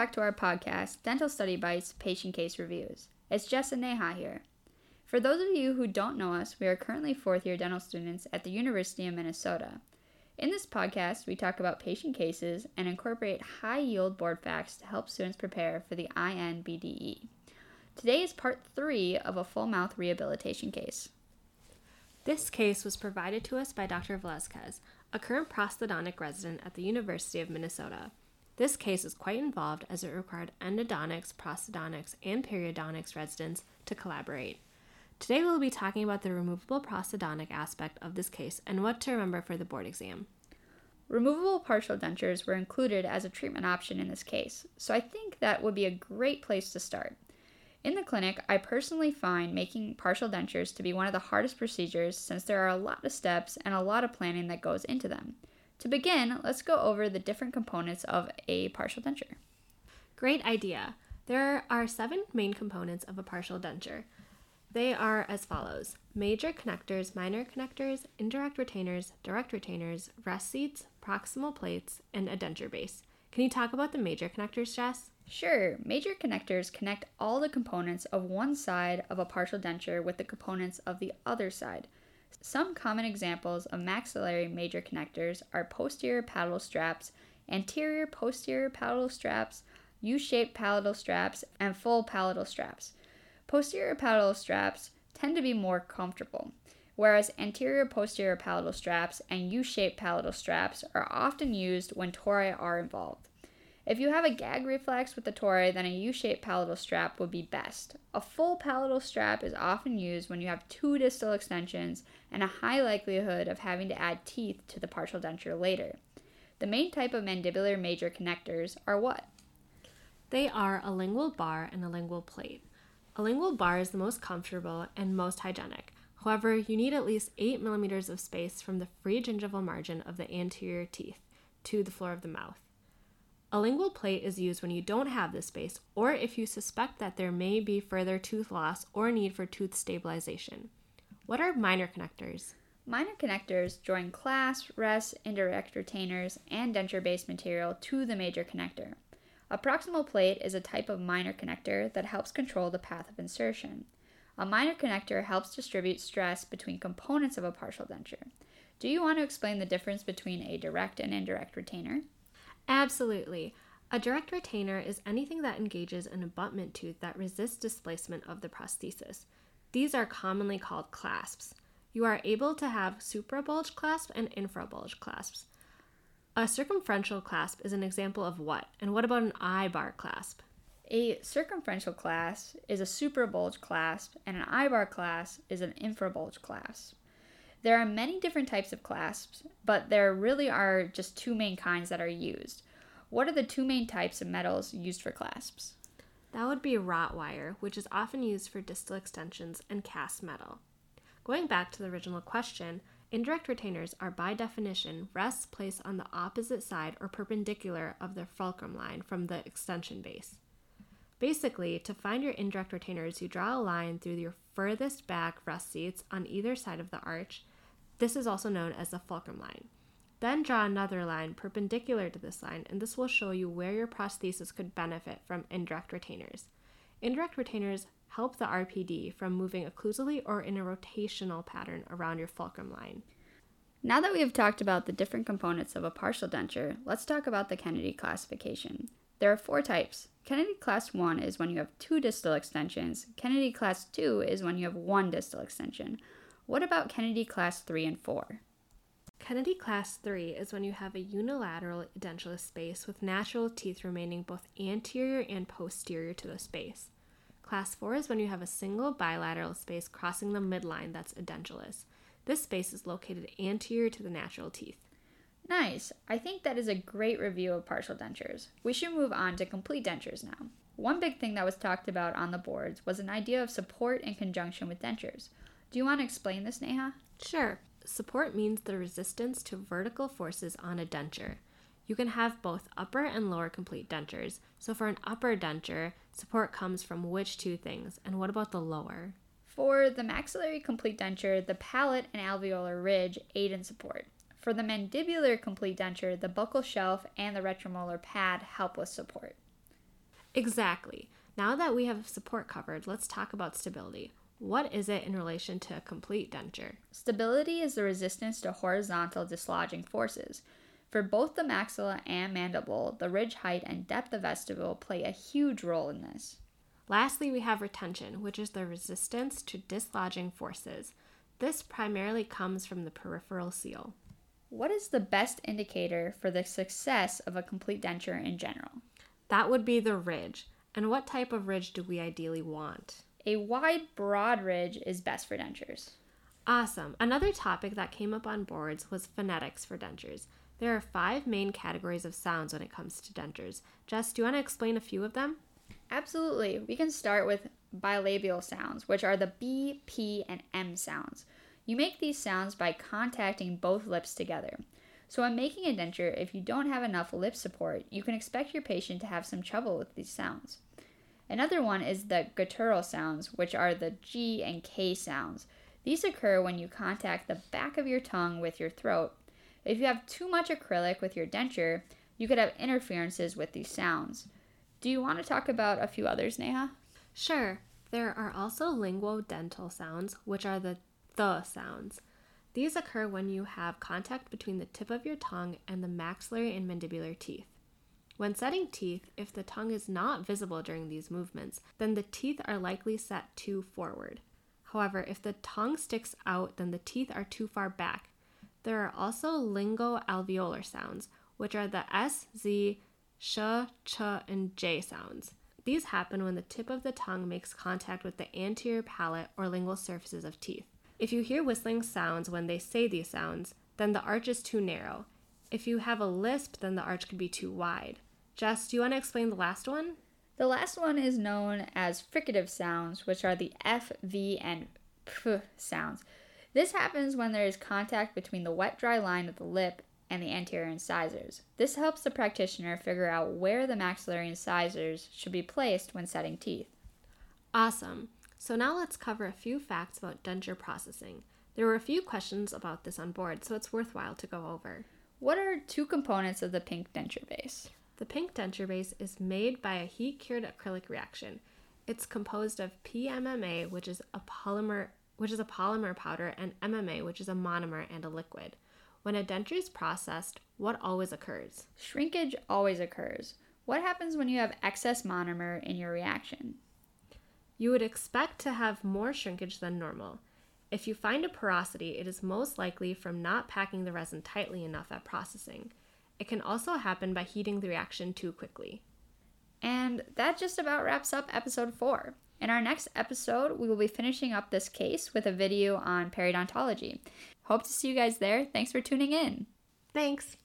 back to our podcast, Dental Study Bites Patient Case Reviews. It's Jess and Neha here. For those of you who don't know us, we are currently fourth year dental students at the University of Minnesota. In this podcast, we talk about patient cases and incorporate high yield board facts to help students prepare for the INBDE. Today is part three of a full mouth rehabilitation case. This case was provided to us by Dr. Velazquez, a current prosthodontic resident at the University of Minnesota. This case is quite involved as it required endodontics, prosthodontics, and periodontics residents to collaborate. Today we'll be talking about the removable prosthodontic aspect of this case and what to remember for the board exam. Removable partial dentures were included as a treatment option in this case, so I think that would be a great place to start. In the clinic, I personally find making partial dentures to be one of the hardest procedures since there are a lot of steps and a lot of planning that goes into them. To begin, let's go over the different components of a partial denture. Great idea. There are seven main components of a partial denture. They are as follows major connectors, minor connectors, indirect retainers, direct retainers, rest seats, proximal plates, and a denture base. Can you talk about the major connectors, Jess? Sure, major connectors connect all the components of one side of a partial denture with the components of the other side. Some common examples of maxillary major connectors are posterior palatal straps, anterior posterior palatal straps, U shaped palatal straps, and full palatal straps. Posterior palatal straps tend to be more comfortable, whereas anterior posterior palatal straps and U shaped palatal straps are often used when tori are involved. If you have a gag reflex with the tori, then a U-shaped palatal strap would be best. A full palatal strap is often used when you have two distal extensions and a high likelihood of having to add teeth to the partial denture later. The main type of mandibular major connectors are what? They are a lingual bar and a lingual plate. A lingual bar is the most comfortable and most hygienic. However, you need at least 8 millimeters of space from the free gingival margin of the anterior teeth to the floor of the mouth. A lingual plate is used when you don't have this space or if you suspect that there may be further tooth loss or need for tooth stabilization. What are minor connectors? Minor connectors join clasp, rest, indirect retainers, and denture based material to the major connector. A proximal plate is a type of minor connector that helps control the path of insertion. A minor connector helps distribute stress between components of a partial denture. Do you want to explain the difference between a direct and indirect retainer? Absolutely. A direct retainer is anything that engages an abutment tooth that resists displacement of the prosthesis. These are commonly called clasps. You are able to have suprabulge clasp and infrabulge clasps. A circumferential clasp is an example of what? And what about an I-bar clasp? A circumferential clasp is a suprabulge clasp, and an I-bar clasp is an infrabulge clasp. There are many different types of clasps, but there really are just two main kinds that are used. What are the two main types of metals used for clasps? That would be wrought wire, which is often used for distal extensions, and cast metal. Going back to the original question, indirect retainers are by definition rests placed on the opposite side or perpendicular of the fulcrum line from the extension base. Basically, to find your indirect retainers, you draw a line through your furthest back rest seats on either side of the arch this is also known as the fulcrum line. Then draw another line perpendicular to this line, and this will show you where your prosthesis could benefit from indirect retainers. Indirect retainers help the RPD from moving occlusally or in a rotational pattern around your fulcrum line. Now that we have talked about the different components of a partial denture, let's talk about the Kennedy classification. There are four types. Kennedy class 1 is when you have two distal extensions. Kennedy class 2 is when you have one distal extension. What about Kennedy Class 3 and 4? Kennedy Class 3 is when you have a unilateral edentulous space with natural teeth remaining both anterior and posterior to the space. Class 4 is when you have a single bilateral space crossing the midline that's edentulous. This space is located anterior to the natural teeth. Nice. I think that is a great review of partial dentures. We should move on to complete dentures now. One big thing that was talked about on the boards was an idea of support in conjunction with dentures. Do you want to explain this, Neha? Sure. Support means the resistance to vertical forces on a denture. You can have both upper and lower complete dentures. So for an upper denture, support comes from which two things? And what about the lower? For the maxillary complete denture, the palate and alveolar ridge aid in support. For the mandibular complete denture, the buccal shelf and the retromolar pad help with support. Exactly. Now that we have support covered, let's talk about stability. What is it in relation to a complete denture? Stability is the resistance to horizontal dislodging forces. For both the maxilla and mandible, the ridge height and depth of vestibule play a huge role in this. Lastly, we have retention, which is the resistance to dislodging forces. This primarily comes from the peripheral seal. What is the best indicator for the success of a complete denture in general? That would be the ridge. And what type of ridge do we ideally want? A wide, broad ridge is best for dentures. Awesome. Another topic that came up on boards was phonetics for dentures. There are five main categories of sounds when it comes to dentures. Jess, do you want to explain a few of them? Absolutely. We can start with bilabial sounds, which are the B, P, and M sounds. You make these sounds by contacting both lips together. So, when making a denture, if you don't have enough lip support, you can expect your patient to have some trouble with these sounds. Another one is the guttural sounds, which are the G and K sounds. These occur when you contact the back of your tongue with your throat. If you have too much acrylic with your denture, you could have interferences with these sounds. Do you want to talk about a few others, Neha? Sure. There are also linguodental sounds, which are the th sounds. These occur when you have contact between the tip of your tongue and the maxillary and mandibular teeth. When setting teeth, if the tongue is not visible during these movements, then the teeth are likely set too forward. However, if the tongue sticks out, then the teeth are too far back. There are also linguoalveolar sounds, which are the S, Z, sh, ch, and j sounds. These happen when the tip of the tongue makes contact with the anterior palate or lingual surfaces of teeth. If you hear whistling sounds when they say these sounds, then the arch is too narrow. If you have a lisp, then the arch could be too wide. Jess, do you want to explain the last one? The last one is known as fricative sounds, which are the F, V, and P sounds. This happens when there is contact between the wet dry line of the lip and the anterior incisors. This helps the practitioner figure out where the maxillary incisors should be placed when setting teeth. Awesome. So now let's cover a few facts about denture processing. There were a few questions about this on board, so it's worthwhile to go over. What are two components of the pink denture base? The pink denture base is made by a heat cured acrylic reaction. It's composed of PMMA, which is a polymer which is a polymer powder, and MMA, which is a monomer and a liquid. When a denture is processed, what always occurs? Shrinkage always occurs. What happens when you have excess monomer in your reaction? You would expect to have more shrinkage than normal. If you find a porosity, it is most likely from not packing the resin tightly enough at processing. It can also happen by heating the reaction too quickly. And that just about wraps up episode 4. In our next episode, we will be finishing up this case with a video on periodontology. Hope to see you guys there. Thanks for tuning in. Thanks.